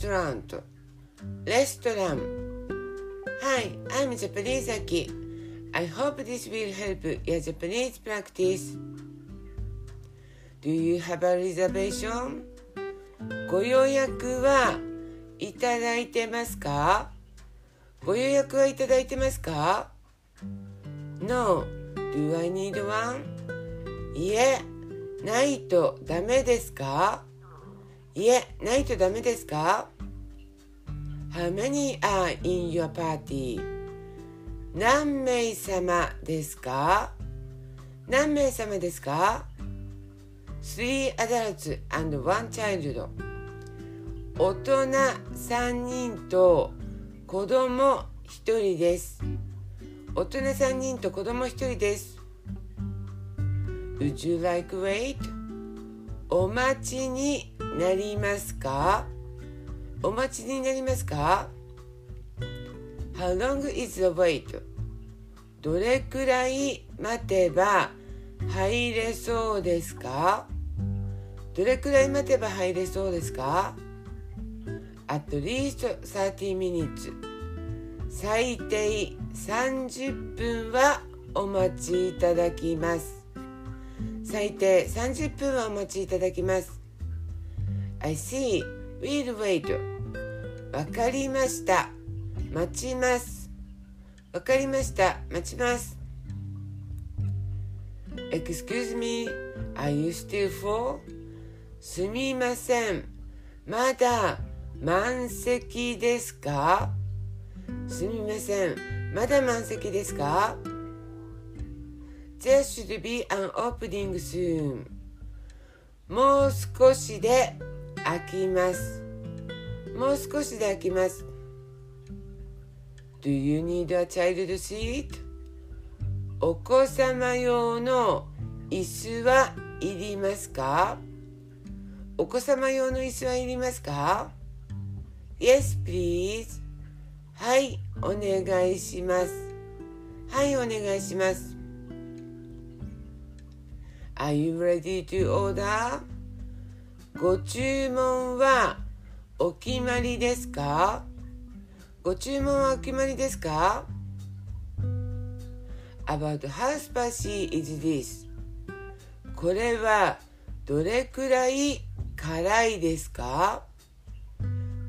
トランとレストラン Hi, I'm Japanese Aki. I hope this will help your Japanese practice. Do you have a reservation? ご予約はいただいてますかご予約はいただいてますか ?No. Do I need one? いえ、ないとダメですかいえ、ないとダメですか ?How many are in your party? 何名様ですか何名様ですか ?Three adults and one child 大人3人と子供1人です大人3人と子供1人です Would you like wait? お待ちになりますか？お待ちになりますか？How long is the wait? どれくらい待てば入れそうですか？どれくらい待てば入れそうですか？At least 30 minutes. 最低30分はお待ちいただきます。最低30分はお待ちいただきます。I see. We'll wait. わかりました。待ちます。わかりました。待ちます。Excuse me. Are you still full? すみません。まだ満席ですか？すみません。まだ満席ですか？There should be an opening soon もう少しで開きますもう少しで開きます Do you need a child seat? お子様用の椅子はいりますか？お子様用の椅子はいりますか？Yes, please. はい、お願いします。はい、お願いします。Are you ready to order? ご注文はお決まりですかご注文はお決まりですか ?About how spicy is this? これはどれくらい辛いですか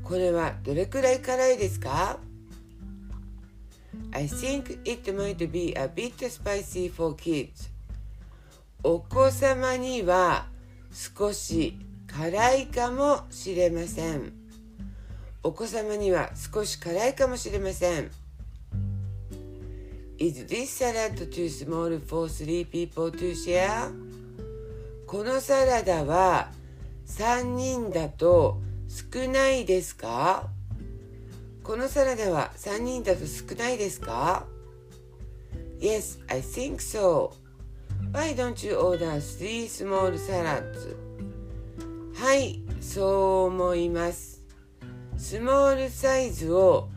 これはどれくらい辛いですか ?I think it might be a bit spicy for kids. お子様には少し辛いかもしれません。お子様には少し辛いかもしれません。Is this salad too small for three people to share? このサラダは3人だと少ないですか？このサラダは3人だと少ないですか ?Yes, I think so. Why don't you order three small salads? はい、そう思います。スモールサイズを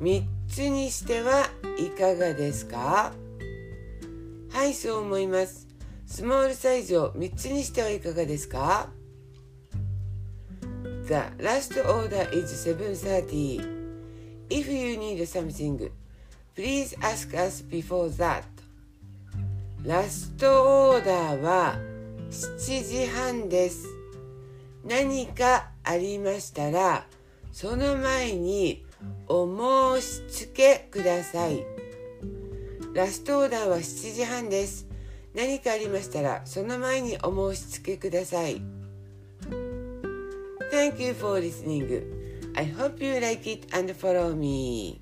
3つにしてはいかがですかはい、そう思います。スモールサイズを3つにしてはいかがですか The last order is 7.30. If you need something, please ask us before that. ラストオーダーは7時半です。何かありましたら、その前にお申し付けください。ラストオーダーは7時半です。何かありましたら、その前にお申し付けください。Thank you for listening. I hope you like it and follow me.